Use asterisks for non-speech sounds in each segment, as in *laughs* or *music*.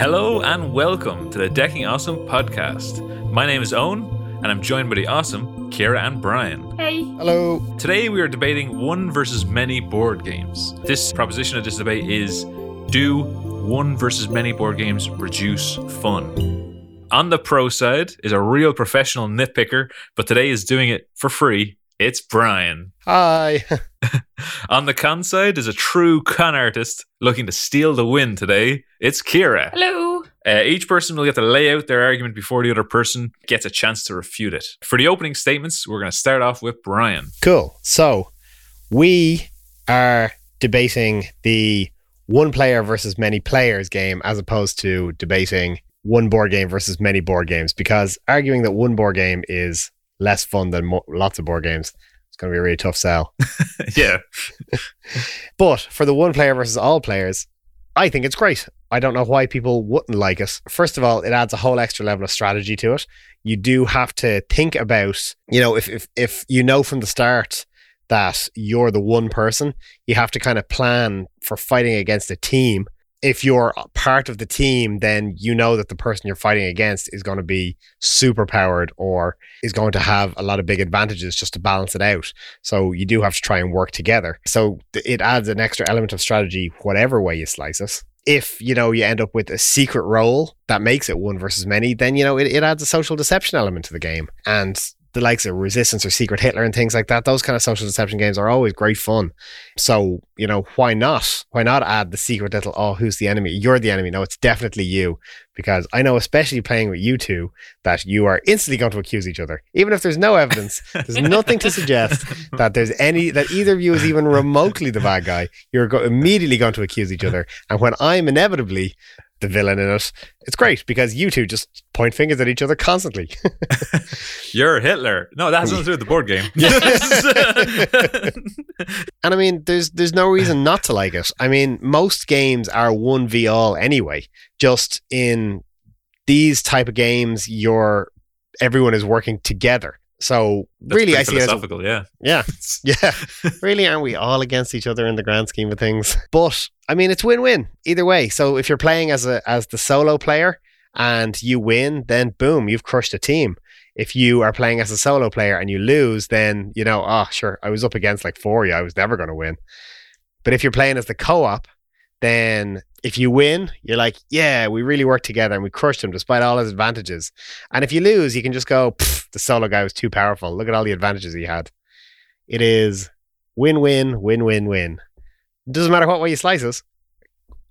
Hello and welcome to the Decking Awesome podcast. My name is Owen, and I'm joined by the awesome Kira and Brian. Hey. Hello. Today we are debating one versus many board games. This proposition of this debate is do one versus many board games reduce fun? On the pro side is a real professional nitpicker, but today is doing it for free. It's Brian. Hi. *laughs* On the con side is a true con artist looking to steal the win today. It's Kira. Hello. Uh, each person will get to lay out their argument before the other person gets a chance to refute it. For the opening statements, we're going to start off with Brian. cool. So we are debating the one player versus many players game as opposed to debating one board game versus many board games because arguing that one board game is less fun than mo- lots of board games It's going to be a really tough sell. *laughs* yeah. *laughs* But for the one player versus all players, I think it's great. I don't know why people wouldn't like it. First of all, it adds a whole extra level of strategy to it. You do have to think about, you know, if if if you know from the start that you're the one person, you have to kind of plan for fighting against a team. If you're part of the team, then you know that the person you're fighting against is going to be super powered or is going to have a lot of big advantages just to balance it out. So you do have to try and work together. So it adds an extra element of strategy, whatever way you slice it. If you know you end up with a secret role that makes it one versus many, then you know it, it adds a social deception element to the game. And the likes of Resistance or Secret Hitler and things like that, those kind of social deception games are always great fun. So, you know, why not? Why not add the secret little, oh, who's the enemy? You're the enemy. No, it's definitely you. Because I know, especially playing with you two, that you are instantly going to accuse each other. Even if there's no evidence, there's *laughs* nothing to suggest that there's any, that either of you is even remotely the bad guy. You're go- immediately going to accuse each other. And when I'm inevitably the villain in it, it's great because you two just point fingers at each other constantly. *laughs* You're Hitler. No, that has nothing to do with the board game. *laughs* *laughs* And I mean, there's there's no reason not to like it. I mean, most games are one v all anyway. Just in these type of games, you're everyone is working together. So That's really, I see it as philosophical, yeah. yeah, *laughs* yeah. *laughs* really, aren't we all against each other in the grand scheme of things? But I mean, it's win-win either way. So if you're playing as a as the solo player and you win, then boom, you've crushed a team. If you are playing as a solo player and you lose, then you know, oh sure, I was up against like four of you. I was never going to win. But if you're playing as the co-op, then if you win, you're like, yeah, we really worked together and we crushed him despite all his advantages. And if you lose, you can just go, the solo guy was too powerful. Look at all the advantages he had. It is win win, win win win. It doesn't matter what way you slice it.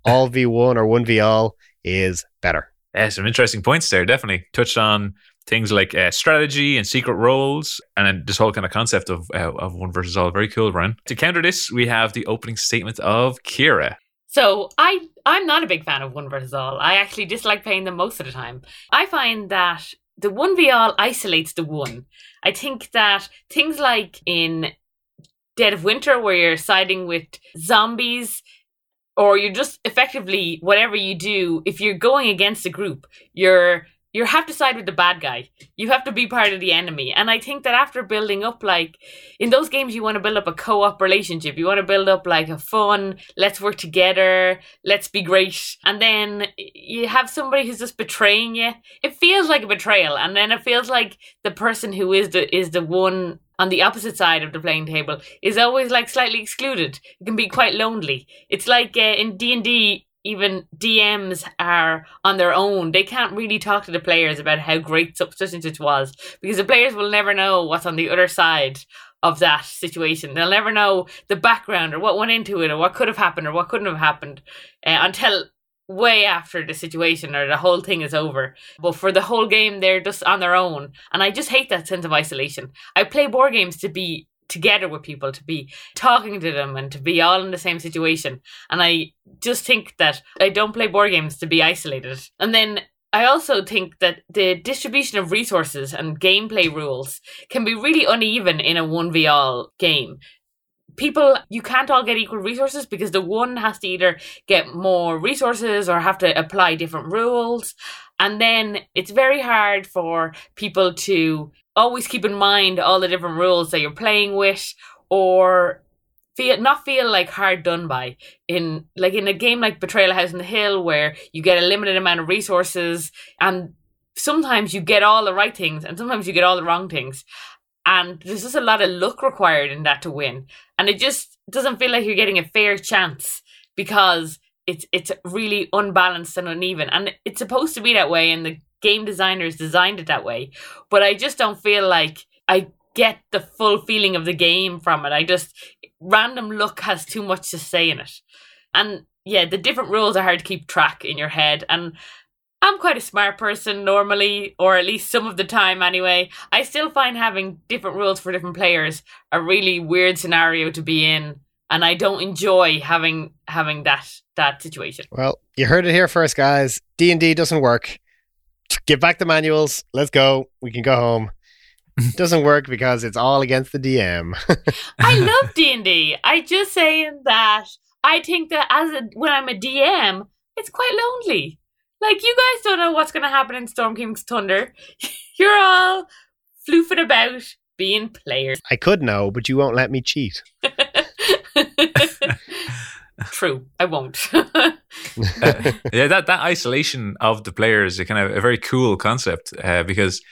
All *laughs* v1 or 1v all is better. Yeah, some interesting points there. Definitely touched on things like uh, strategy and secret roles, and then this whole kind of concept of uh, of one versus all. Very cool, Ryan. To counter this, we have the opening statement of Kira. So I I'm not a big fan of one versus all. I actually dislike playing them most of the time. I find that the one v all isolates the one. I think that things like in Dead of Winter, where you're siding with zombies, or you're just effectively whatever you do, if you're going against a group, you're you have to side with the bad guy. You have to be part of the enemy. And I think that after building up like in those games you want to build up a co-op relationship. You want to build up like a fun, let's work together, let's be great. And then you have somebody who's just betraying you. It feels like a betrayal and then it feels like the person who is the is the one on the opposite side of the playing table is always like slightly excluded. It can be quite lonely. It's like uh, in D&D even DMs are on their own. They can't really talk to the players about how great and such was because the players will never know what's on the other side of that situation. They'll never know the background or what went into it or what could have happened or what couldn't have happened uh, until way after the situation or the whole thing is over. But for the whole game, they're just on their own. And I just hate that sense of isolation. I play board games to be together with people, to be talking to them and to be all in the same situation. And I just think that I don't play board games to be isolated. And then I also think that the distribution of resources and gameplay rules can be really uneven in a 1v all game. People, you can't all get equal resources because the one has to either get more resources or have to apply different rules. And then it's very hard for people to always keep in mind all the different rules that you're playing with or feel not feel like hard done by. In like in a game like Betrayal House on the Hill where you get a limited amount of resources and sometimes you get all the right things and sometimes you get all the wrong things. And there's just a lot of luck required in that to win. And it just doesn't feel like you're getting a fair chance because it's it's really unbalanced and uneven. And it's supposed to be that way and the game designers designed it that way. But i just don't feel like i get the full feeling of the game from it. I just random luck has too much to say in it. And yeah the different rules are hard to keep track in your head. And I'm quite a smart person normally, or at least some of the time anyway. I still find having different rules for different players a really weird scenario to be in, and I don't enjoy having having that that situation. Well, you heard it here first, guys. D and D doesn't work. Give back the manuals. Let's go. We can go home. *laughs* doesn't work because it's all against the DM. *laughs* I love D and D. I just saying that I think that as a when I'm a DM, it's quite lonely. Like you guys don't know what's going to happen in Storm King's Thunder. *laughs* You're all floofing about being players. I could know, but you won't let me cheat. *laughs* True, I won't. *laughs* uh, yeah, that that isolation of the players is kind of a very cool concept uh, because,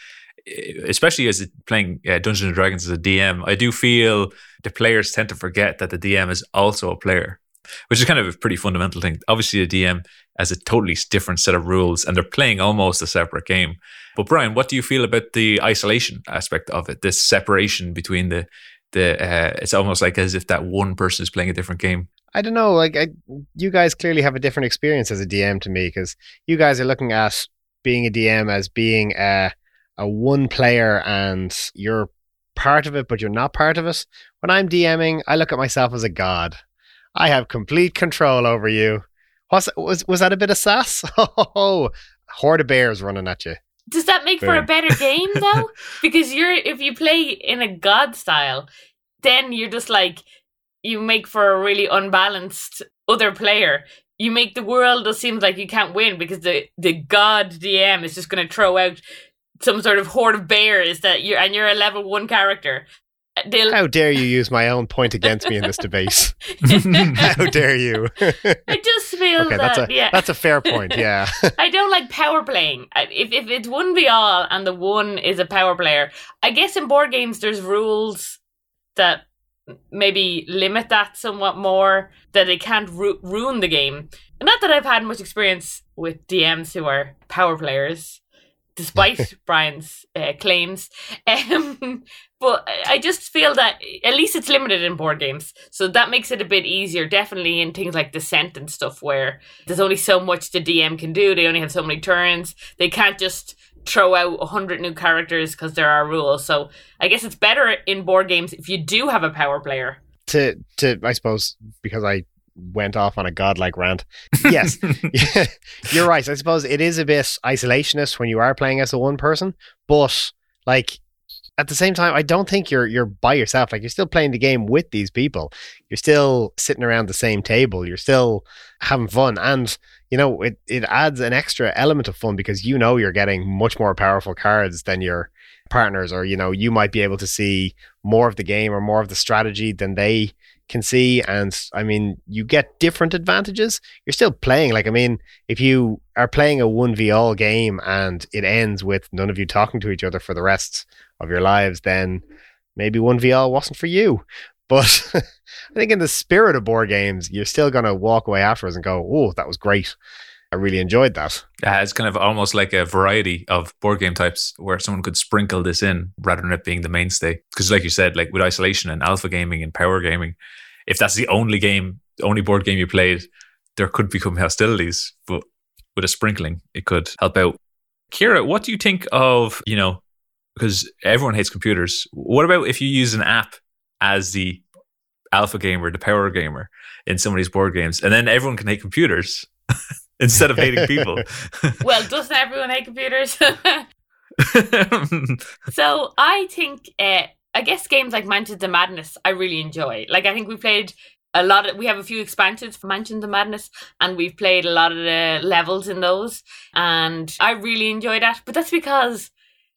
especially as playing uh, Dungeons and Dragons as a DM, I do feel the players tend to forget that the DM is also a player, which is kind of a pretty fundamental thing. Obviously, a DM has a totally different set of rules and they're playing almost a separate game. But Brian, what do you feel about the isolation aspect of it? This separation between the the uh, it's almost like as if that one person is playing a different game. I don't know. Like, I, you guys clearly have a different experience as a DM to me because you guys are looking at being a DM as being a a one player and you're part of it, but you're not part of it. When I'm DMing, I look at myself as a god. I have complete control over you. Was was was that a bit of sass? *laughs* Oh, horde of bears running at you. Does that make Boom. for a better game *laughs* though? because you're if you play in a god style, then you're just like you make for a really unbalanced other player. You make the world it seems like you can't win because the the god DM is just going to throw out some sort of horde of bears that you and you're a level one character They'll... How dare you use my own point against me in this debate? *laughs* How dare you? I just feel okay, that, that's a, yeah. that's a fair point, yeah. *laughs* I don't like power playing. If, if it's one be all and the one is a power player, I guess in board games there's rules that maybe limit that somewhat more, that they can't ru- ruin the game. Not that I've had much experience with DMs who are power players despite *laughs* Brian's uh, claims. Um, but I just feel that at least it's limited in board games, so that makes it a bit easier. Definitely in things like Descent and stuff, where there's only so much the DM can do. They only have so many turns. They can't just throw out a hundred new characters because there are rules. So I guess it's better in board games if you do have a power player. To to I suppose because I went off on a godlike rant. Yes, *laughs* *laughs* you're right. I suppose it is a bit isolationist when you are playing as a one person, but like at the same time, I don't think you're you're by yourself. Like you're still playing the game with these people. You're still sitting around the same table. You're still having fun, and you know it it adds an extra element of fun because you know you're getting much more powerful cards than your partners, or you know you might be able to see more of the game or more of the strategy than they can see. And I mean, you get different advantages. You're still playing. Like I mean, if you are playing a one v all game and it ends with none of you talking to each other for the rest of your lives, then maybe 1VL wasn't for you. But *laughs* I think in the spirit of board games, you're still going to walk away afterwards and go, oh, that was great. I really enjoyed that. Uh, it's kind of almost like a variety of board game types where someone could sprinkle this in rather than it being the mainstay. Because, like you said, like with isolation and alpha gaming and power gaming, if that's the only game, the only board game you played, there could become hostilities. But with a sprinkling, it could help out. Kira, what do you think of you know because everyone hates computers. What about if you use an app as the alpha gamer, the power gamer in some of these board games, and then everyone can hate computers *laughs* instead of hating people? *laughs* well, doesn't everyone hate computers? *laughs* so I think, uh, I guess games like Mansions of Madness, I really enjoy. Like I think we played a lot of we have a few expansions for Mansions of Madness and we've played a lot of the levels in those and I really enjoy that. But that's because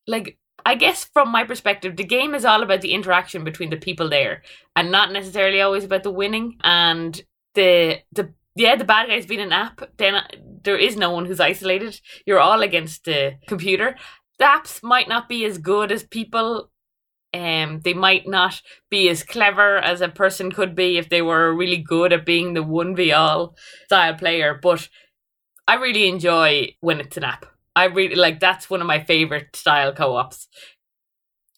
like I guess from my perspective, the game is all about the interaction between the people there and not necessarily always about the winning. And the the yeah, the bad guys being an app, then there is no one who's isolated. You're all against the computer. The apps might not be as good as people. Um, they might not be as clever as a person could be if they were really good at being the one v all style player. But I really enjoy when it's an app. I really like that's one of my favorite style co-ops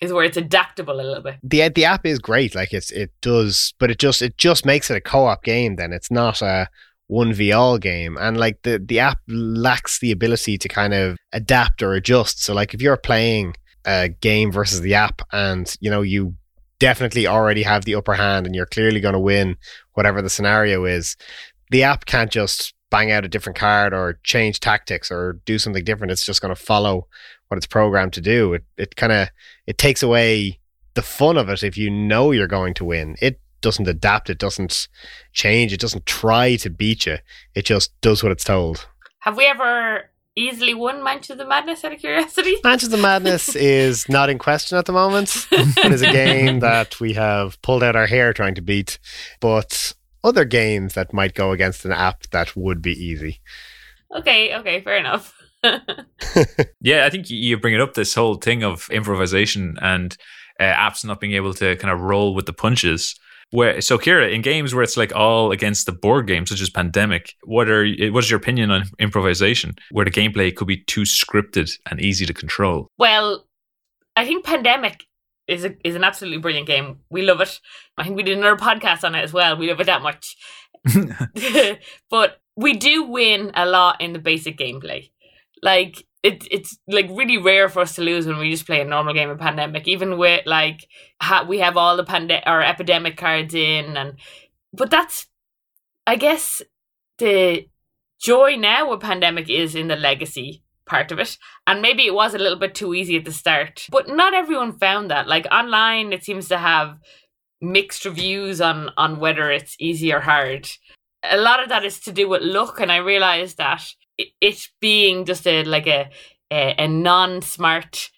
is where it's adaptable a little bit. The the app is great. Like it's it does, but it just it just makes it a co-op game. Then it's not a one v all game, and like the the app lacks the ability to kind of adapt or adjust. So like if you're playing a game versus the app, and you know you definitely already have the upper hand, and you're clearly going to win whatever the scenario is, the app can't just bang out a different card or change tactics or do something different. It's just going to follow what it's programmed to do. It it kind of it takes away the fun of it if you know you're going to win. It doesn't adapt. It doesn't change. It doesn't try to beat you. It just does what it's told. Have we ever easily won Mansions of Madness out of curiosity? *laughs* Mansions of Madness is not in question at the moment. *laughs* it is a game that we have pulled out our hair trying to beat, but other games that might go against an app that would be easy. Okay, okay, fair enough. *laughs* yeah, I think you bring it up this whole thing of improvisation and uh, apps not being able to kind of roll with the punches. Where so, Kira, in games where it's like all against the board game, such as Pandemic, what are what is your opinion on improvisation, where the gameplay could be too scripted and easy to control? Well, I think Pandemic is a, is an absolutely brilliant game. We love it. I think we did another podcast on it as well. We love it that much. *laughs* *laughs* but we do win a lot in the basic gameplay. Like it, it's like really rare for us to lose when we just play a normal game of pandemic. Even with like ha- we have all the pandemic or epidemic cards in, and but that's I guess the joy now with pandemic is in the legacy part of it. And maybe it was a little bit too easy at the start. But not everyone found that. Like online it seems to have mixed reviews on on whether it's easy or hard. A lot of that is to do with luck and I realized that it, being just a like a a, a non-smart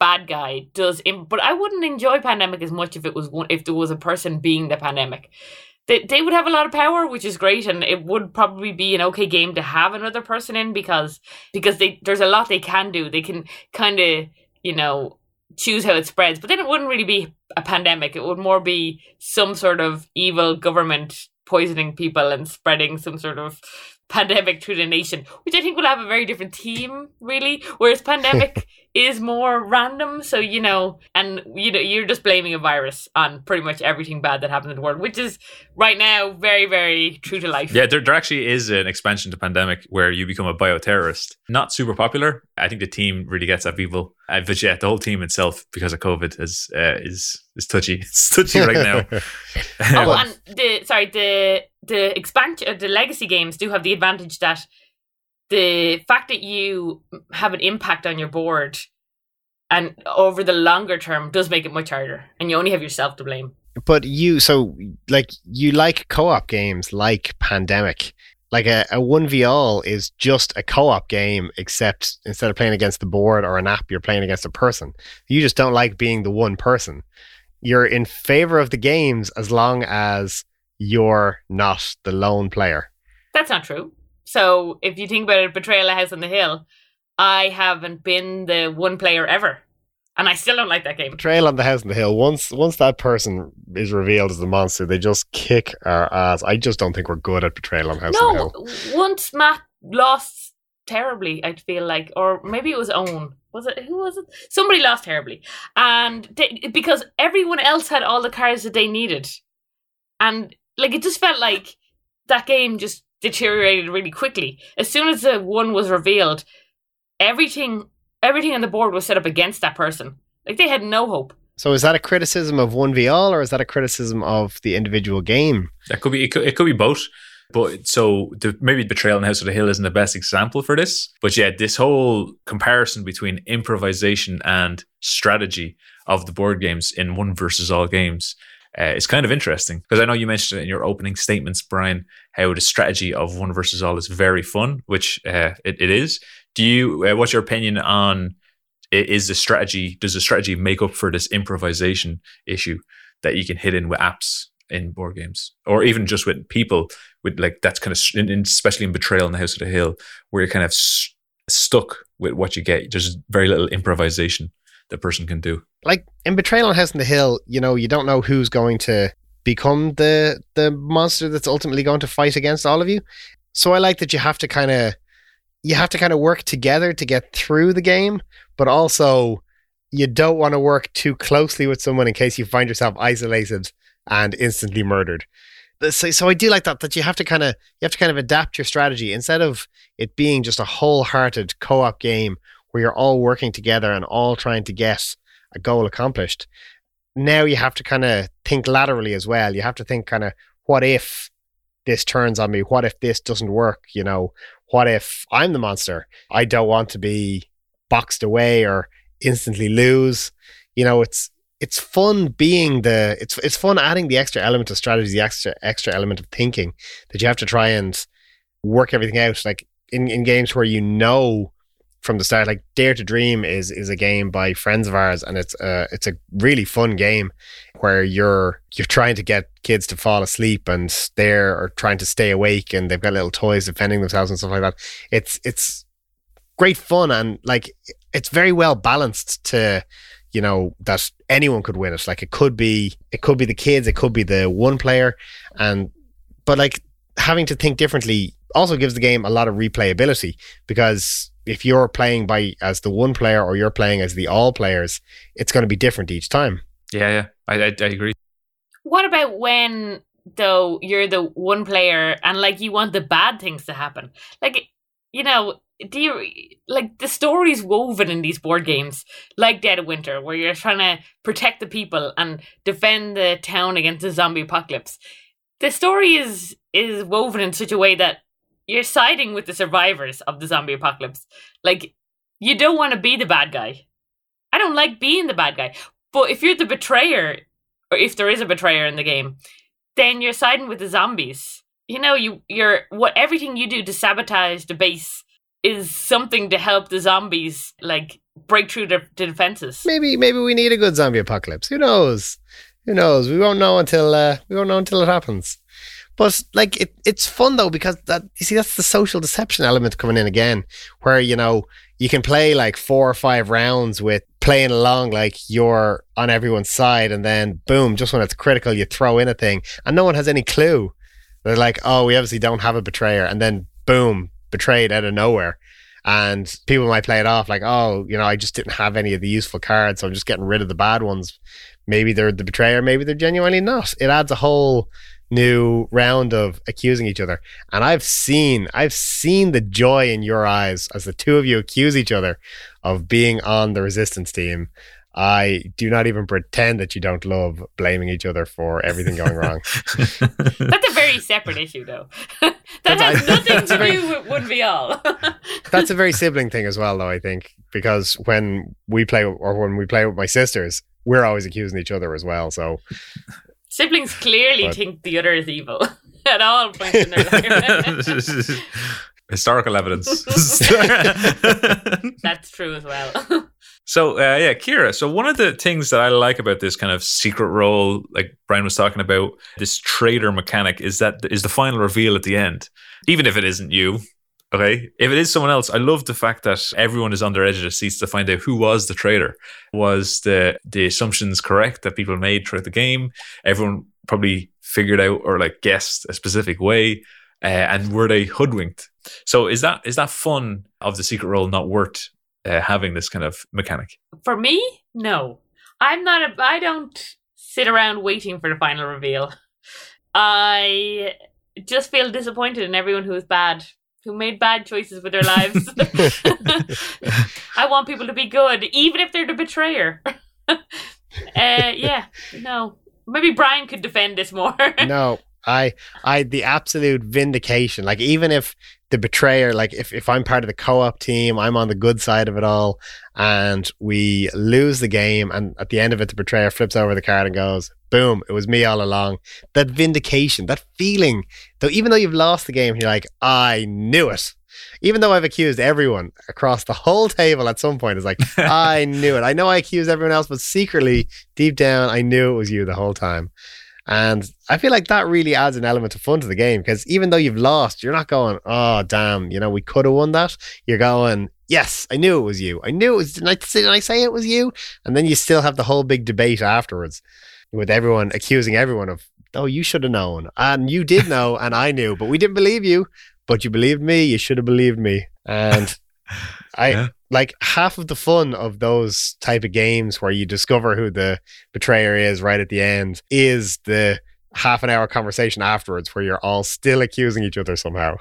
bad guy does but I wouldn't enjoy pandemic as much if it was one if there was a person being the pandemic they, they would have a lot of power, which is great, and it would probably be an okay game to have another person in because because they there's a lot they can do. They can kind of you know choose how it spreads, but then it wouldn't really be a pandemic. It would more be some sort of evil government poisoning people and spreading some sort of pandemic through the nation, which I think will have a very different theme, really. Whereas pandemic *laughs* is more random. So, you know, and you know, you're just blaming a virus on pretty much everything bad that happens in the world, which is right now very, very true to life. Yeah, there, there actually is an expansion to Pandemic where you become a bioterrorist. Not super popular. I think the team really gets at people. Uh, but yeah, the whole team itself, because of COVID, is uh, is is touchy. *laughs* It's touchy right now. oh, *laughs* and the sorry, the the expansion, uh, the legacy games do have the advantage that the fact that you have an impact on your board and over the longer term does make it much harder and you only have yourself to blame. But you so like you like co-op games like pandemic. Like a, a 1v all is just a co-op game except instead of playing against the board or an app you're playing against a person. You just don't like being the one person. You're in favor of the games as long as you're not the lone player that's not true so if you think about it, Betrayal of House on the Hill, I haven't been the one player ever. And I still don't like that game. Betrayal on the House on the Hill. Once once that person is revealed as the monster, they just kick our ass. I just don't think we're good at Betrayal on the House no, on the Hill. Once Matt lost terribly, I'd feel like, or maybe it was Owen. Was it who was it? Somebody lost terribly, and they, because everyone else had all the cards that they needed, and like it just felt like that game just deteriorated really quickly. As soon as the one was revealed, everything everything on the board was set up against that person. Like they had no hope. So is that a criticism of one v all, or is that a criticism of the individual game? That could be. It could, it could be both. But so the, maybe Betrayal in House of the Hill isn't the best example for this. But yeah, this whole comparison between improvisation and strategy of the board games in one versus all games uh, is kind of interesting because I know you mentioned it in your opening statements, Brian, how the strategy of one versus all is very fun, which uh, it, it is. Do you? Uh, what's your opinion on is the strategy does the strategy make up for this improvisation issue that you can hit in with apps in board games or even just with people with like that's kind of in, especially in betrayal in the house of the hill where you're kind of s- stuck with what you get there's very little improvisation the person can do. Like in betrayal on house the hill you know you don't know who's going to become the the monster that's ultimately going to fight against all of you. So i like that you have to kind of you have to kind of work together to get through the game but also you don't want to work too closely with someone in case you find yourself isolated and instantly murdered. So, so I do like that that you have to kind of you have to kind of adapt your strategy. Instead of it being just a wholehearted co-op game where you're all working together and all trying to get a goal accomplished. Now you have to kind of think laterally as well. You have to think kind of what if this turns on me? What if this doesn't work? You know, what if I'm the monster? I don't want to be boxed away or instantly lose. You know, it's it's fun being the it's it's fun adding the extra element of strategy, the extra extra element of thinking that you have to try and work everything out. Like in, in games where you know from the start, like Dare to Dream is is a game by friends of ours, and it's a it's a really fun game where you're you're trying to get kids to fall asleep and they're trying to stay awake, and they've got little toys defending themselves and stuff like that. It's it's great fun and like it's very well balanced to you know that anyone could win it like it could be it could be the kids it could be the one player and but like having to think differently also gives the game a lot of replayability because if you're playing by as the one player or you're playing as the all players it's going to be different each time. Yeah yeah. I, I, I agree. What about when though you're the one player and like you want the bad things to happen? Like you know do you like the stories woven in these board games like dead of winter where you're trying to protect the people and defend the town against the zombie apocalypse. The story is is woven in such a way that you're siding with the survivors of the zombie apocalypse like you don't want to be the bad guy i don't like being the bad guy but if you're the betrayer or if there is a betrayer in the game then you're siding with the zombies you know you you're what everything you do to sabotage the base is something to help the zombies like break through the, the defenses. Maybe maybe we need a good zombie apocalypse. Who knows? Who knows? We won't know until uh, we won't know until it happens. But like it, it's fun though because that you see that's the social deception element coming in again, where you know you can play like four or five rounds with playing along like you're on everyone's side, and then boom, just when it's critical, you throw in a thing, and no one has any clue. They're like, oh, we obviously don't have a betrayer, and then boom, betrayed out of nowhere. And people might play it off like, oh, you know, I just didn't have any of the useful cards, so I'm just getting rid of the bad ones. Maybe they're the betrayer, maybe they're genuinely not. It adds a whole new round of accusing each other. And I've seen, I've seen the joy in your eyes as the two of you accuse each other of being on the resistance team. I do not even pretend that you don't love blaming each other for everything going wrong. *laughs* That's a very separate issue, though. *laughs* that that's, has I, nothing to very, do with One v All. *laughs* that's a very sibling thing as well, though. I think because when we play or when we play with my sisters, we're always accusing each other as well. So siblings clearly but, think the other is evil *laughs* at all points in their life. *laughs* Historical evidence. *laughs* that's true as well. So uh, yeah, Kira. So one of the things that I like about this kind of secret role, like Brian was talking about, this traitor mechanic, is that is the final reveal at the end, even if it isn't you. Okay, if it is someone else, I love the fact that everyone is on their edge of their seats to find out who was the traitor. Was the the assumptions correct that people made throughout the game? Everyone probably figured out or like guessed a specific way, uh, and were they hoodwinked? So is that is that fun of the secret role not worth uh, having this kind of mechanic? For me, no. I'm not a. I don't sit around waiting for the final reveal. I just feel disappointed in everyone who's bad, who made bad choices with their lives. *laughs* *laughs* I want people to be good, even if they're the betrayer. *laughs* uh, yeah, no. Maybe Brian could defend this more. no, I, I, the absolute vindication. Like even if the betrayer, like if, if I'm part of the co-op team, I'm on the good side of it all, and we lose the game, and at the end of it, the betrayer flips over the card and goes, "Boom! It was me all along." That vindication, that feeling, though, even though you've lost the game, you're like, "I knew it." Even though I've accused everyone across the whole table at some point, it's like, *laughs* I knew it. I know I accused everyone else, but secretly, deep down, I knew it was you the whole time. And I feel like that really adds an element of fun to the game because even though you've lost, you're not going, oh, damn, you know, we could have won that. You're going, yes, I knew it was you. I knew it was, didn't I, didn't I say it was you? And then you still have the whole big debate afterwards with everyone accusing everyone of, oh, you should have known. And you did *laughs* know, and I knew, but we didn't believe you. But you believed me. You should have believed me. And *laughs* I, Yeah. Like half of the fun of those type of games where you discover who the betrayer is right at the end is the half an hour conversation afterwards where you're all still accusing each other somehow.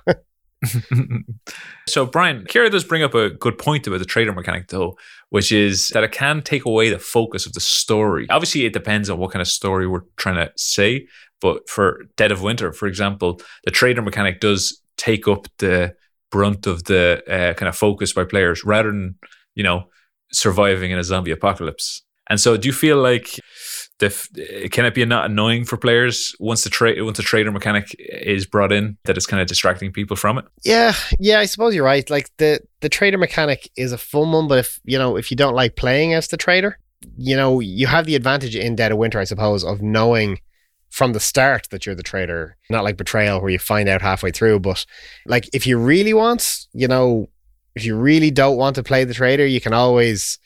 *laughs* so, Brian, Kira does bring up a good point about the trader mechanic, though, which is that it can take away the focus of the story. Obviously, it depends on what kind of story we're trying to say. But for Dead of Winter, for example, the trader mechanic does take up the brunt of the uh, kind of focus by players rather than, you know, surviving in a zombie apocalypse. And so, do you feel like the can it be not annoying for players once the trade once the trader mechanic is brought in that it's kind of distracting people from it? yeah, yeah, I suppose you're right. Like the the trader mechanic is a fun one, but if you know if you don't like playing as the trader, you know you have the advantage in Dead of Winter, I suppose, of knowing from the start that you're the trader. Not like Betrayal where you find out halfway through, but like if you really want, you know, if you really don't want to play the trader, you can always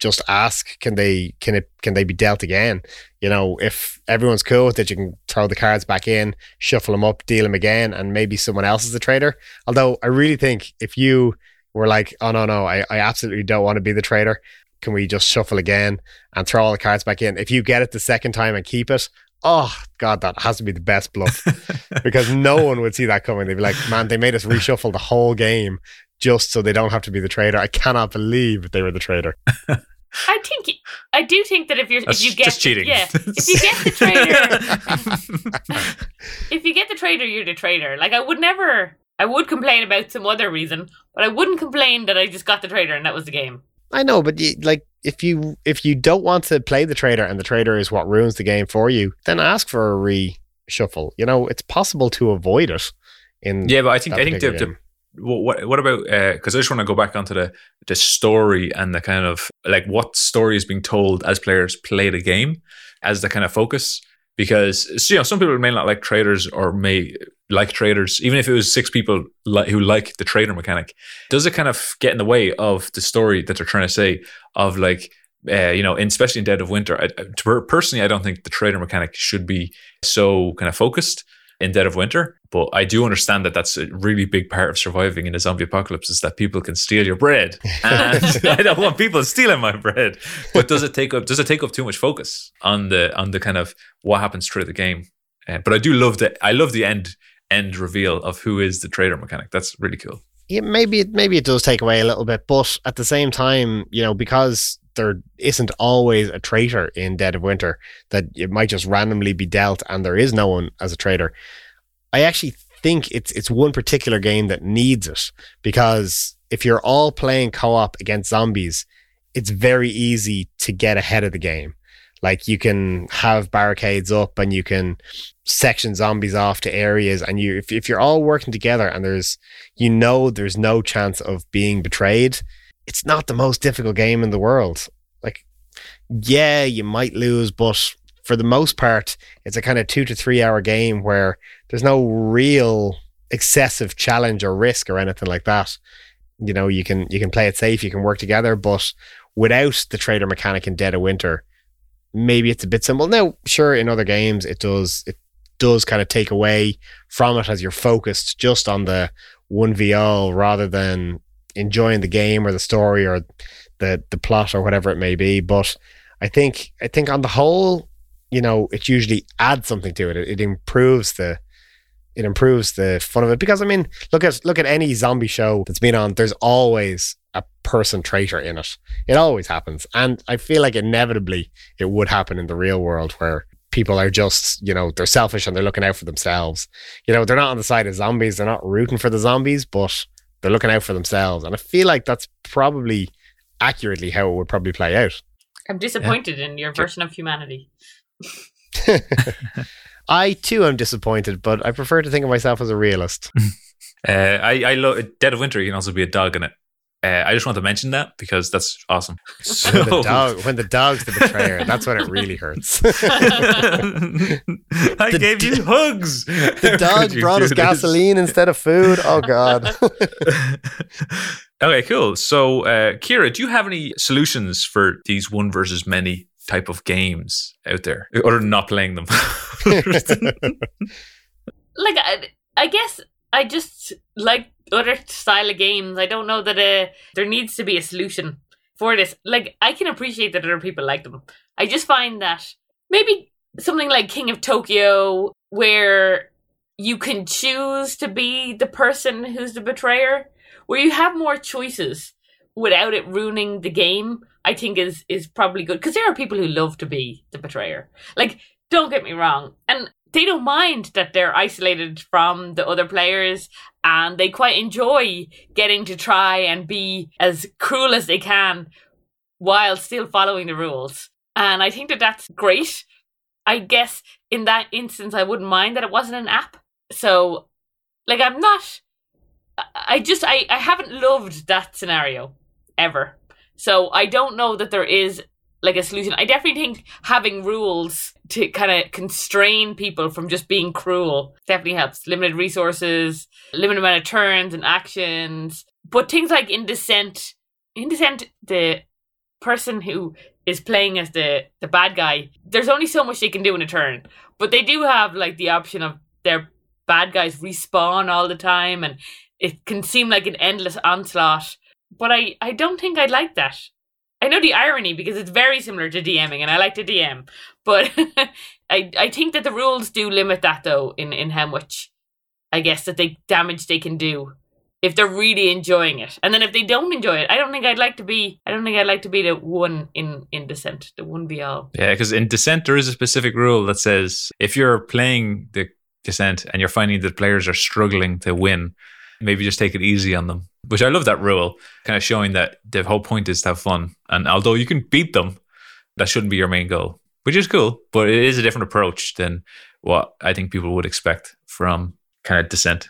just ask can they can it can they be dealt again? You know if everyone's cool with it you can throw the cards back in shuffle them up deal them again and maybe someone else is the trader although i really think if you were like oh no no i, I absolutely don't want to be the trader can we just shuffle again and throw all the cards back in? If you get it the second time and keep it oh god that has to be the best bluff *laughs* because no one would see that coming they'd be like man they made us reshuffle the whole game just so they don't have to be the trader i cannot believe they were the trader *laughs* I think I do think that if you're That's if you get just cheating. yeah, if you get the *laughs* trader, if you get the trader, you're the trader. Like I would never, I would complain about some other reason, but I wouldn't complain that I just got the trader and that was the game. I know, but you, like if you if you don't want to play the trader and the trader is what ruins the game for you, then ask for a reshuffle. You know, it's possible to avoid it. In yeah, but I think I think the, the what what about uh, because I just want to go back onto the the story and the kind of like what story is being told as players play the game as the kind of focus because you know some people may not like traders or may like traders even if it was six people li- who like the trader mechanic does it kind of get in the way of the story that they're trying to say of like uh, you know, in, especially in Dead of Winter, I, to- personally, I don't think the trader mechanic should be so kind of focused in Dead of Winter. But I do understand that that's a really big part of surviving in a zombie apocalypse is that people can steal your bread, *laughs* and I don't want people stealing my bread. But does it take up does it take up too much focus on the on the kind of what happens through the game? Uh, but I do love the I love the end end reveal of who is the trader mechanic. That's really cool. yeah, maybe it maybe it does take away a little bit, but at the same time, you know, because there isn't always a traitor in Dead of Winter, that it might just randomly be dealt, and there is no one as a traitor. I actually think it's it's one particular game that needs it because if you're all playing co-op against zombies, it's very easy to get ahead of the game. Like you can have barricades up and you can section zombies off to areas and you if, if you're all working together and there's you know there's no chance of being betrayed, it's not the most difficult game in the world. Like yeah, you might lose, but for the most part, it's a kind of two to three hour game where there's no real excessive challenge or risk or anything like that. You know, you can you can play it safe, you can work together, but without the trader mechanic in Dead of Winter, maybe it's a bit simple. Now, sure, in other games it does it does kind of take away from it as you're focused just on the one v all rather than enjoying the game or the story or the the plot or whatever it may be. But I think I think on the whole, you know, it usually adds something to it. It, it improves the it improves the fun of it because I mean, look at look at any zombie show that's been on. There's always a person traitor in it. It always happens, and I feel like inevitably it would happen in the real world where people are just you know they're selfish and they're looking out for themselves. You know, they're not on the side of zombies. They're not rooting for the zombies, but they're looking out for themselves. And I feel like that's probably accurately how it would probably play out. I'm disappointed in your version of humanity. *laughs* *laughs* I too am disappointed, but I prefer to think of myself as a realist. *laughs* Uh, I, I love Dead of Winter. You can also be a dog in it. Uh, I just want to mention that because that's awesome. *laughs* So, When the, dog, when the dog's the betrayer, that's when it really hurts. *laughs* *laughs* I The gave you hugs. the dog brought us gasoline instead of food. Oh God. okay, cool. So, uh, Kira, do you have any solutions for these one versus many type of games out there, other than not playing them? like I, I guess I just like other style of games. I don't know that uh, there needs to be a solution for this. Like I can appreciate that other people like them. I just find that maybe something like King of Tokyo, where you can choose to be the person who's the betrayer, where you have more choices without it ruining the game. I think is is probably good because there are people who love to be the betrayer. Like, don't get me wrong, and they don't mind that they're isolated from the other players and they quite enjoy getting to try and be as cruel as they can while still following the rules. And I think that that's great. I guess in that instance, I wouldn't mind that it wasn't an app. So, like, I'm not. I just I, I haven't loved that scenario ever. So I don't know that there is like a solution. I definitely think having rules to kind of constrain people from just being cruel definitely helps. Limited resources, limited amount of turns and actions. But things like in Descent, in Descent, the person who is playing as the the bad guy, there's only so much they can do in a turn. But they do have like the option of their bad guys respawn all the time and it can seem like an endless onslaught. But I, I don't think I'd like that. I know the irony because it's very similar to DMing and I like to DM. But *laughs* I I think that the rules do limit that though in, in how much I guess that they damage they can do if they're really enjoying it. And then if they don't enjoy it, I don't think I'd like to be I don't think I'd like to be the one in, in Descent, the one be all. yeah, because in Descent there is a specific rule that says if you're playing the Descent and you're finding that players are struggling to win, maybe just take it easy on them. Which I love that rule, kind of showing that the whole point is to have fun. And although you can beat them, that shouldn't be your main goal, which is cool. But it is a different approach than what I think people would expect from kind of Descent.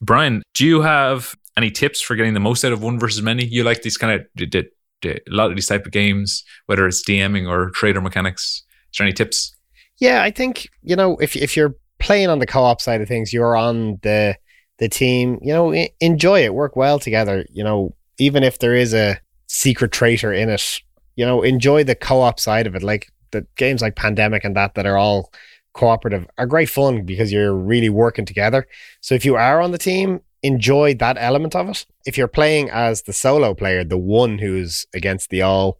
Brian, do you have any tips for getting the most out of one versus many? You like these kind of the, the, the, a lot of these type of games, whether it's DMing or trader mechanics. Is there any tips? Yeah, I think you know if if you're playing on the co-op side of things, you're on the the team. You know, enjoy it, work well together. You know, even if there is a secret traitor in it, you know, enjoy the co-op side of it. Like the games like Pandemic and that that are all cooperative are great fun because you're really working together. So if you are on the team, enjoy that element of it. If you're playing as the solo player, the one who's against the all,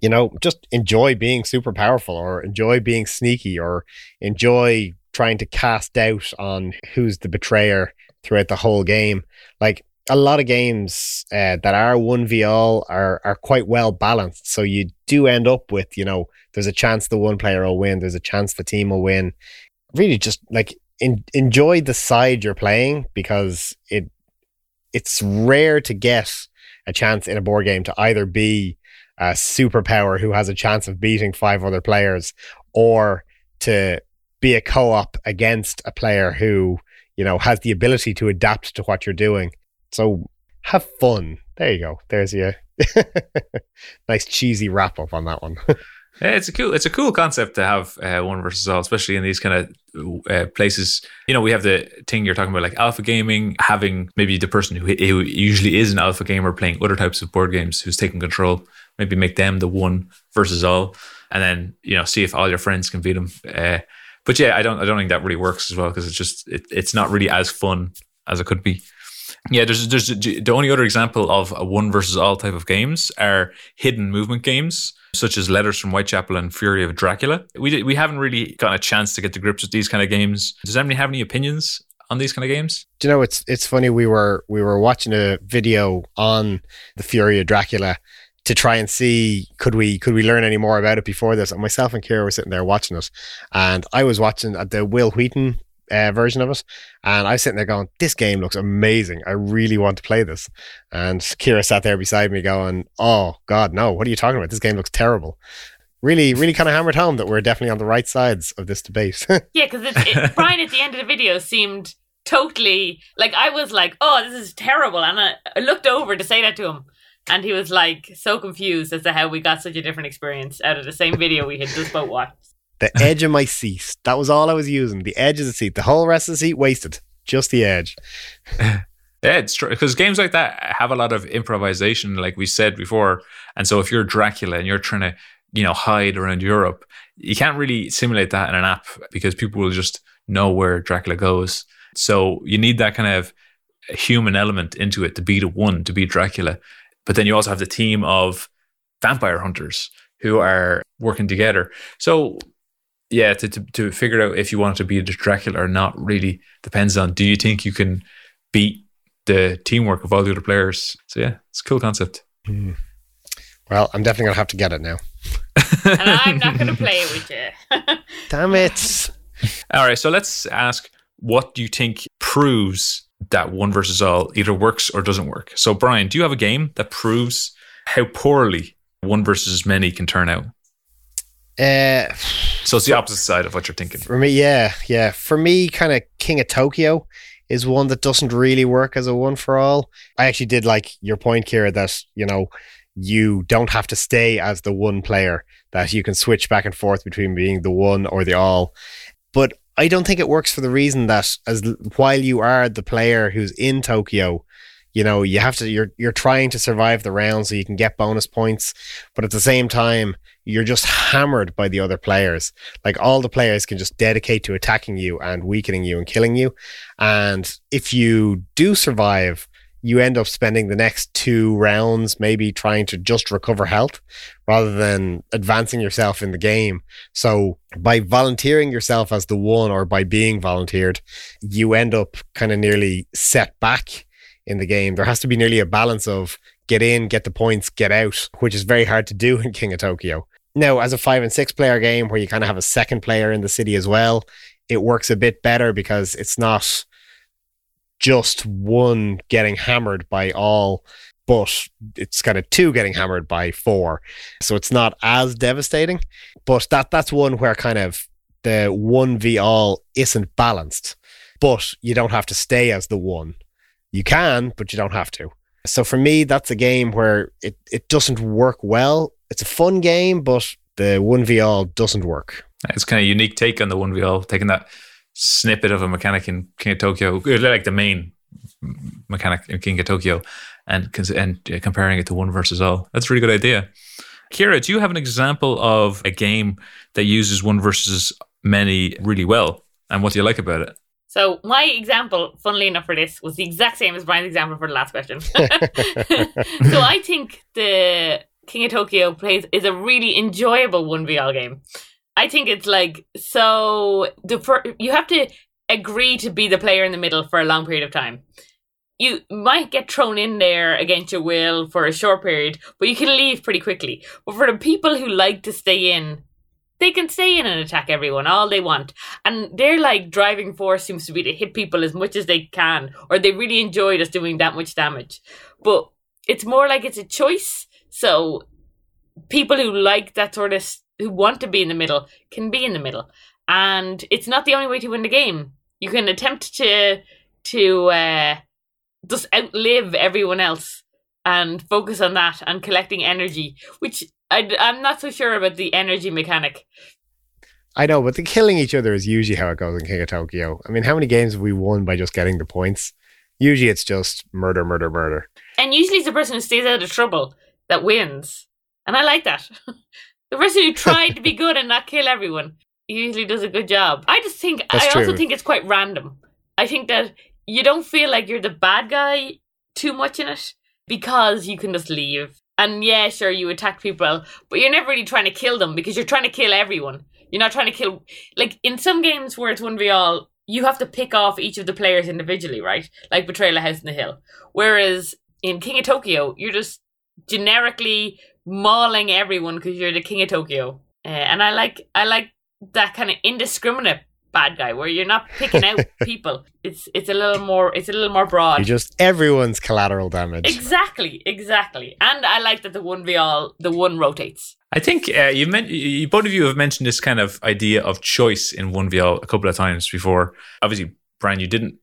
you know, just enjoy being super powerful or enjoy being sneaky or enjoy trying to cast doubt on who's the betrayer throughout the whole game. Like a lot of games uh, that are one v all are are quite well balanced. So you do end up with you know there's a chance the one player will win, there's a chance the team will win. Really, just like in, enjoy the side you're playing because it it's rare to get a chance in a board game to either be a superpower who has a chance of beating five other players or to be a co-op against a player who you know has the ability to adapt to what you're doing so have fun there you go there's your *laughs* nice cheesy wrap up on that one *laughs* Yeah, it's a cool. It's a cool concept to have uh, one versus all, especially in these kind of uh, places. You know, we have the thing you're talking about, like alpha gaming, having maybe the person who, who usually is an alpha gamer playing other types of board games, who's taking control. Maybe make them the one versus all, and then you know see if all your friends can beat them. Uh, but yeah, I don't. I don't think that really works as well because it's just it, it's not really as fun as it could be. Yeah, there's there's the only other example of a one versus all type of games are hidden movement games such as Letters from Whitechapel and Fury of Dracula. We we haven't really gotten a chance to get to grips with these kind of games. Does anybody have any opinions on these kind of games? Do you know it's it's funny we were we were watching a video on the Fury of Dracula to try and see could we could we learn any more about it before this and myself and Kira were sitting there watching it and I was watching the Wil Wheaton uh, version of it and I was sitting there going this game looks amazing. I really want to play this. And Kira sat there beside me going oh god no. What are you talking about? This game looks terrible. Really really kind of hammered home that we're definitely on the right sides of this debate. *laughs* Yeah, because it, *laughs* Brian at the end of the video seemed totally like I was like, oh, this is terrible, and I, I looked over to say that to him, and he was like so confused as to how we got such a different experience out of the same video we had just both watched. The *laughs* edge of my seat. That was all I was using. The edge of the seat. The whole rest of the seat wasted. Just the edge. *laughs* Yeah, it's true because games like that have a lot of improvisation, like we said before. And so if you're Dracula and you're trying to, you know, hide around Europe, you can't really simulate that in an app because people will just know where Dracula goes. So you need that kind of human element into it to be the one, to be Dracula. But then you also have the team of vampire hunters who are working together. So yeah, to, to, to figure out if you want to beat Dracula or not really depends on do you think you can beat the teamwork of all the other players? So yeah, it's a cool concept. Mm. Well, I'm definitely gonna have to get it now. and *laughs* I'm not gonna play it with you. *laughs* Damn it. All right, so let's ask what do you think proves that one versus all either works or doesn't work? So, Brian, do you have a game that proves how poorly one versus many can turn out? Uh, so it's the opposite side of what you're thinking. For me, yeah, yeah. For me, kind of King of Tokyo is one that doesn't really work as a one for all. I actually did like your point, Kira, that you know you don't have to stay as the one player; that you can switch back and forth between being the one or the all. But I don't think it works for the reason that as while you are the player who's in Tokyo, you know, you have to you're you're trying to survive the round so you can get bonus points, but at the same time, you're just hammered by the other players. Like all the players can just dedicate to attacking you and weakening you and killing you. And if you do survive, you end up spending the next two rounds maybe trying to just recover health rather than advancing yourself in the game. So by volunteering yourself as the one or by being volunteered, you end up kind of nearly set back in the game. There has to be nearly a balance of get in, get the points, get out, which is very hard to do in King of Tokyo. Now, as a five and six player game where you kind of have a second player in the city as well, it works a bit better because it's not just one getting hammered by all, but it's kind of two getting hammered by four. So it's not as devastating. But that that's one where kind of the one v all isn't balanced. But you don't have to stay as the one. You can, but you don't have to. So for me, that's a game where it, it doesn't work well. It's a fun game, but the one v all doesn't work. It's kind of unique take on the one v all, taking that snippet of a mechanic in King of Tokyo, uh, like the main mechanic in King of Tokyo, and and uh, comparing it to one versus all. That's a really good idea. Kira, do you have an example of a game that uses one versus many really well, and what do you like about it? So my example, funnily enough, for this was the exact same as Brian's example for the last question. *laughs* *laughs* so I think the King of Tokyo plays is a really enjoyable one v all game. I think it's like so the you have to agree to be the player in the middle for a long period of time. You might get thrown in there against your will for a short period, but you can leave pretty quickly. But for the people who like to stay in, they can stay in and attack everyone all they want. And their like driving force seems to be to hit people as much as they can, or they really enjoy just doing that much damage. But it's more like it's a choice. So people who like that sort of who want to be in the middle can be in the middle. And it's not the only way to win the game. You can attempt to to uh, just outlive everyone else and focus on that and collecting energy, which I, I'm not so sure about the energy mechanic. I know, but the killing each other is usually how it goes in King of Tokyo. I mean, how many games have we won by just getting the points? Usually it's just murder, murder, murder. And usually it's the person who stays out of trouble that wins. And I like that. *laughs* the person who tried to be good and not kill everyone usually does a good job. I just think, That's I true. also think it's quite random. I think that you don't feel like you're the bad guy too much in it because you can just leave. And yeah, sure, you attack people, but you're never really trying to kill them because you're trying to kill everyone. You're not trying to kill, like in some games where it's 1v all, you have to pick off each of the players individually, right? Like Betrayal of House in the Hill. Whereas in King of Tokyo, you're just generically mauling everyone because you're the king of Tokyo. Uh, and I like I like that kind of indiscriminate bad guy where you're not picking out *laughs* people. It's it's a little more it's a little more broad. You just everyone's collateral damage. Exactly, exactly. And I like that the one v all the one rotates. I think uh, you meant you, both of you have mentioned this kind of idea of choice in one v all a couple of times before. Obviously, Brian, you didn't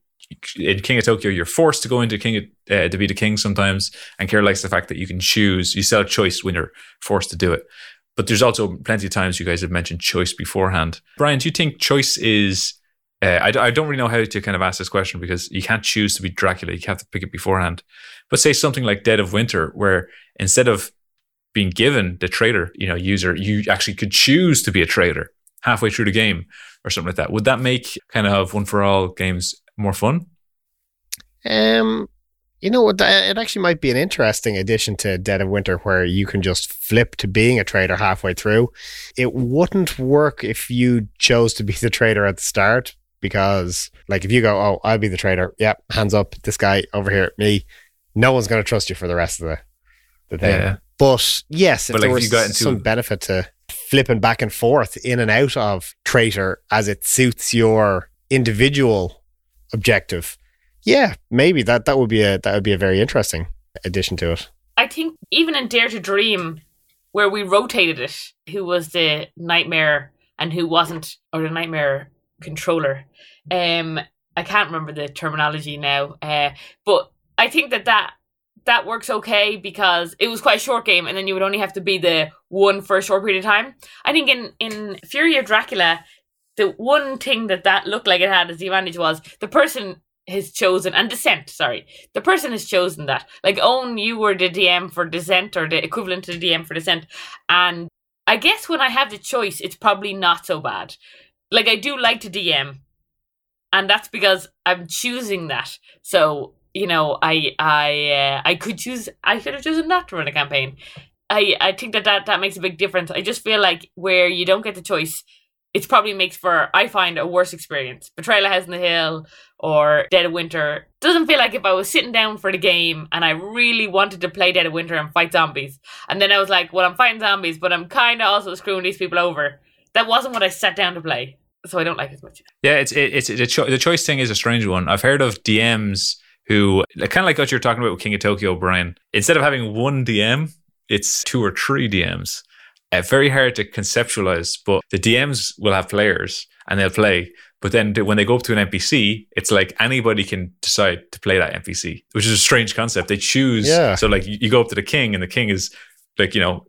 in King of Tokyo, you're forced to go into King of, uh, to be the king sometimes, and Kira likes the fact that you can choose. You sell choice when you're forced to do it. But there's also plenty of times you guys have mentioned choice beforehand. Brian, do you think choice is? Uh, I, I don't really know how to kind of ask this question because you can't choose to be Dracula. You have to pick it beforehand. But say something like Dead of Winter, where instead of being given the traitor, you know, user, you actually could choose to be a traitor halfway through the game or something like that. Would that make kind of one for all games more fun? Um, you know what? It actually might be an interesting addition to Dead of Winter where you can just flip to being a trader halfway through. It wouldn't work if you chose to be the trader at the start because, like, if you go, "Oh, I'll be the trader," yep, hands up, this guy over here, me. No one's going to trust you for the rest of the the thing. Yeah. But yes, if but there like was into- some benefit to flipping back and forth in and out of traitor as it suits your individual objective yeah, maybe that that would be a that would be a very interesting addition to it. I think even in Dare to Dream, where we rotated it, who was the nightmare and who wasn't, or the nightmare controller. Um, I can't remember the terminology now, uh, but I think that that that works okay because it was quite a short game, and then you would only have to be the one for a short period of time. I think in in Fury of Dracula, the one thing that that looked like it had as the advantage was the person has chosen and Descent, sorry. The person has chosen that. Like Owen, you were the DM for Descent or the equivalent to the DM for Descent. And I guess when I have the choice, it's probably not so bad. Like I do like to DM. And that's because I'm choosing that. So, you know, I I uh, I could choose I could have chosen not to run a campaign. I, I think that, that that makes a big difference. I just feel like where you don't get the choice, it probably makes for I find a worse experience. Betrayal of House the Hill or Dead of Winter doesn't feel like if I was sitting down for the game and I really wanted to play Dead of Winter and fight zombies, and then I was like, well, I'm fighting zombies, but I'm kind of also screwing these people over. That wasn't what I sat down to play, so I don't like it as much. Yeah, it's it, it's the, cho- the choice thing is a strange one. I've heard of DMs who kind of like what you're talking about with King of Tokyo, Brian. Instead of having one DM, it's two or three DMs. Uh, very hard to conceptualize, but the DMs will have players and they'll play. But then when they go up to an NPC, it's like anybody can decide to play that NPC, which is a strange concept. They choose. Yeah. So like you go up to the king, and the king is like you know,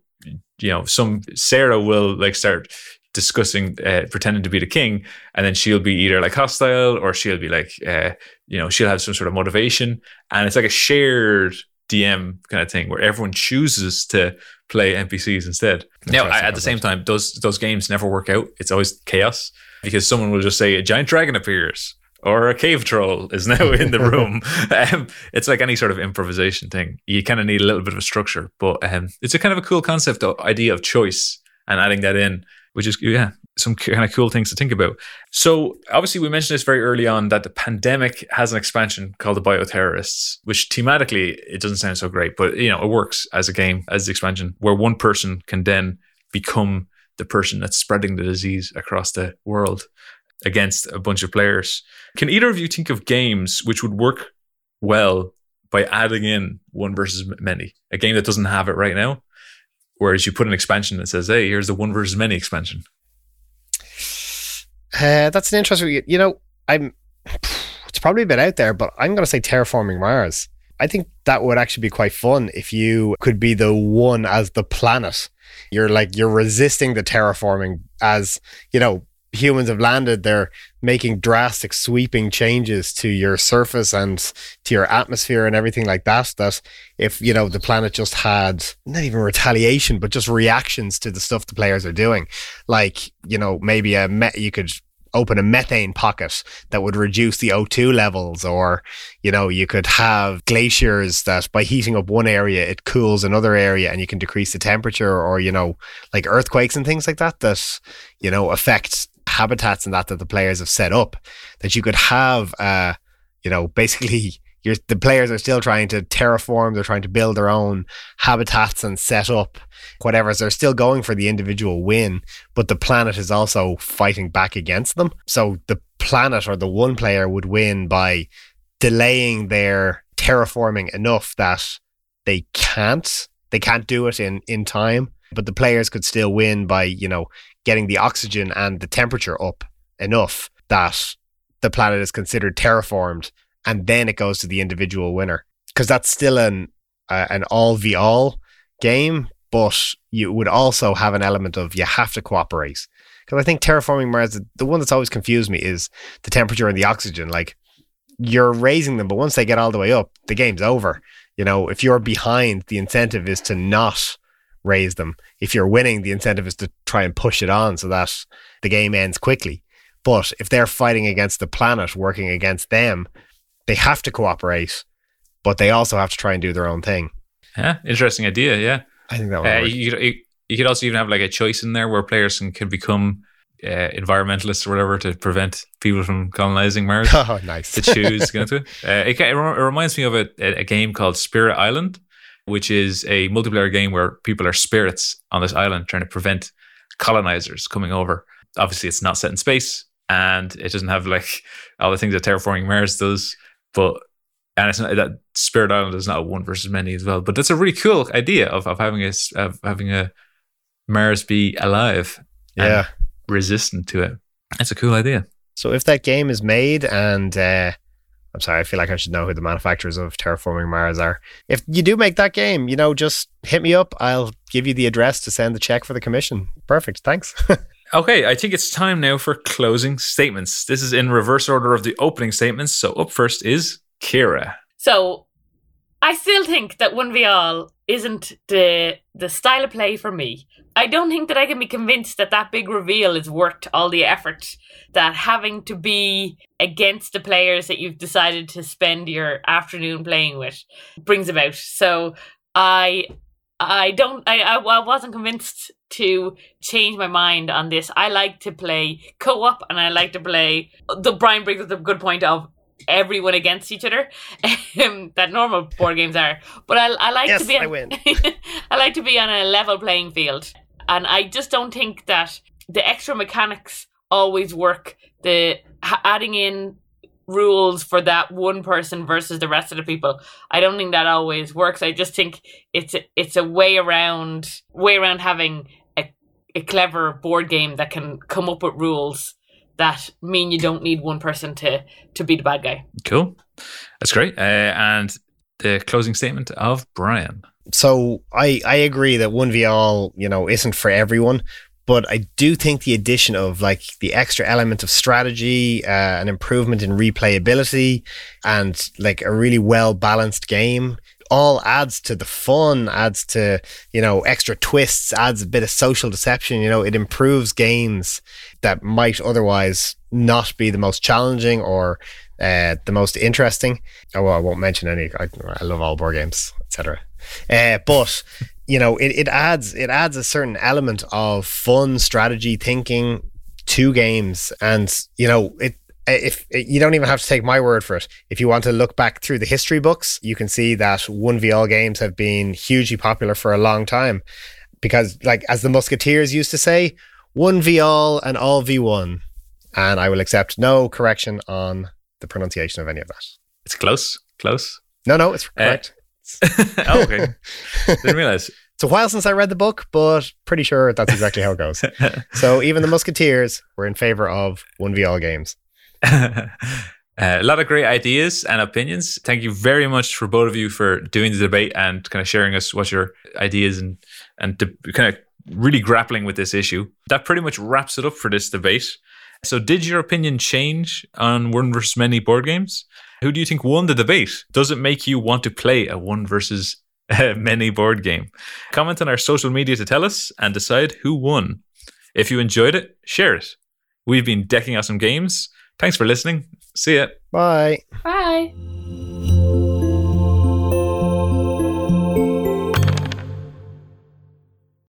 you know, some Sarah will like start discussing uh, pretending to be the king and then she'll be either like hostile or she'll be like uh, you know she'll have some sort of motivation and it's like a shared dm kind of thing where everyone chooses to play npcs instead now at the same time those those games never work out it's always chaos because someone will just say a giant dragon appears or a cave troll is now in the *laughs* room. *laughs* um, it's like any sort of improvisation thing. You kind of need a little bit of a structure, but um, it's a kind of a cool concept, idea of choice, and adding that in, which is yeah, some kind of cool things to think about. So obviously, we mentioned this very early on that the pandemic has an expansion called the Bioterrorists, which thematically it doesn't sound so great, but you know it works as a game as the expansion where one person can then become the person that's spreading the disease across the world against a bunch of players. Can either of you think of games which would work well by adding in one versus many? A game that doesn't have it right now, whereas you put an expansion that says, "Hey, here's the one versus many expansion." Uh, that's an interesting. You know, I'm. *sighs* It's probably a bit out there, but I'm going to say terraforming Mars. I think that would actually be quite fun if you could be the one as the planet. You're like, you're resisting the terraforming as, you know, humans have landed, they're making drastic sweeping changes to your surface and to your atmosphere and everything like that. That if, you know, the planet just had not even retaliation, but just reactions to the stuff the players are doing, like, you know, maybe a met, you could open a methane pocket that would reduce the O2 levels or you know you could have glaciers that by heating up one area it cools another area and you can decrease the temperature or you know like earthquakes and things like that that you know affect habitats and that that the players have set up that you could have uh you know basically *laughs* you're, the players are still trying to terraform, they're trying to build their own habitats and set up whatever. So they're still going for the individual win, but the planet is also fighting back against them. So the planet or the one player would win by delaying their terraforming enough that they can't they can't do it in in time but the players could still win by you know getting the oxygen and the temperature up enough that the planet is considered terraformed and then it goes to the individual winner because that's still an uh, an all v all game, but you would also have an element of you have to cooperate. Because I think terraforming Mars, the one that's always confused me is the temperature and the oxygen. Like you're raising them, but once they get all the way up, the game's over. You know, if you're behind, the incentive is to not raise them. If you're winning, the incentive is to try and push it on so that the game ends quickly. But if they're fighting against the planet, working against them, they have to cooperate, but they also have to try and do their own thing. Yeah, interesting idea. Yeah, I think that uh, you, could, you could also even have like a choice in there where players can, can become uh, environmentalists or whatever to prevent people from colonizing Mars. *laughs* Oh, nice. to choose. *laughs* to it. Uh, it, it reminds me of a, a game called Spirit Island, which is a multiplayer game where people are spirits on this island trying to prevent colonizers coming over. Obviously, it's not set in space and it doesn't have like *laughs* all the things that terraforming Mars does, but and it's not that Spirit Island is not a one versus many as well. But that's a really cool idea of, of having a of having a Mars be alive, yeah, resistant to it. That's a cool idea. So if that game is made and uh, I'm sorry, I feel like I should know who the manufacturers of Terraforming Mars are. If you do make that game, you know, just hit me up. I'll give you the address to send the check for the commission. Perfect. Thanks. *laughs* okay, I think it's time now for closing statements. This is in reverse order of the opening statements. So up first is Kira. So I still think that one v all isn't the the style of play for me. I don't think that I can be convinced that that big reveal is worth all the effort that having to be against the players that you've decided to spend your afternoon playing with brings about. So I I don't I I wasn't convinced to change my mind on this. I like to play co-op and I like to play the Brian brings up a good point of everyone against each other *laughs* um, that normal board games are. But I, I like yes, to be on, I win. *laughs* I like to be on a level playing field, and I just don't think that the extra mechanics always work. The adding in rules for that one person versus the rest of the people. I don't think that always works. I just think it's a, it's a way around way around having a, a clever board game that can come up with rules that mean you don't need one person to to be the bad guy. Cool, that's great. Uh, and the closing statement of Brian. So I I agree that one v all you know isn't for everyone, but I do think the addition of like the extra element of strategy, uh, an improvement in replayability, and like a really well balanced game all adds to the fun, adds to, you know, extra twists, adds a bit of social deception. You know, it improves games that might otherwise not be the most challenging or uh, the most interesting. Oh, well, I won't mention any. I, I love all board games, etc. Uh, but you know, it, it adds it adds a certain element of fun strategy thinking to games, and you know, it if you don't even have to take my word for it, if you want to look back through the history books, you can see that 1v all games have been hugely popular for a long time. Because, like, as the Musketeers used to say, 1v all and all v1. And I will accept no correction on the pronunciation of any of that. It's close. Close. No, no, it's correct. Uh, *laughs* oh, okay. Didn't realize. *laughs* It's a while since I read the book, but pretty sure that's exactly how it goes. *laughs* so even the Musketeers were in favor of 1v all games. *laughs* Uh, a lot of great ideas and opinions. Thank you very much for both of you for doing the debate and kind of sharing us what your ideas and and de- kind of really grappling with this issue. That pretty much wraps it up for this debate. So, did your opinion change on one versus many board games? Who do you think won the debate? Does it make you want to play a one versus *laughs* many board game? Comment on our social media to tell us and decide who won. If you enjoyed it, share it. We've been decking out some games. Thanks for listening. See ya. Bye. Bye.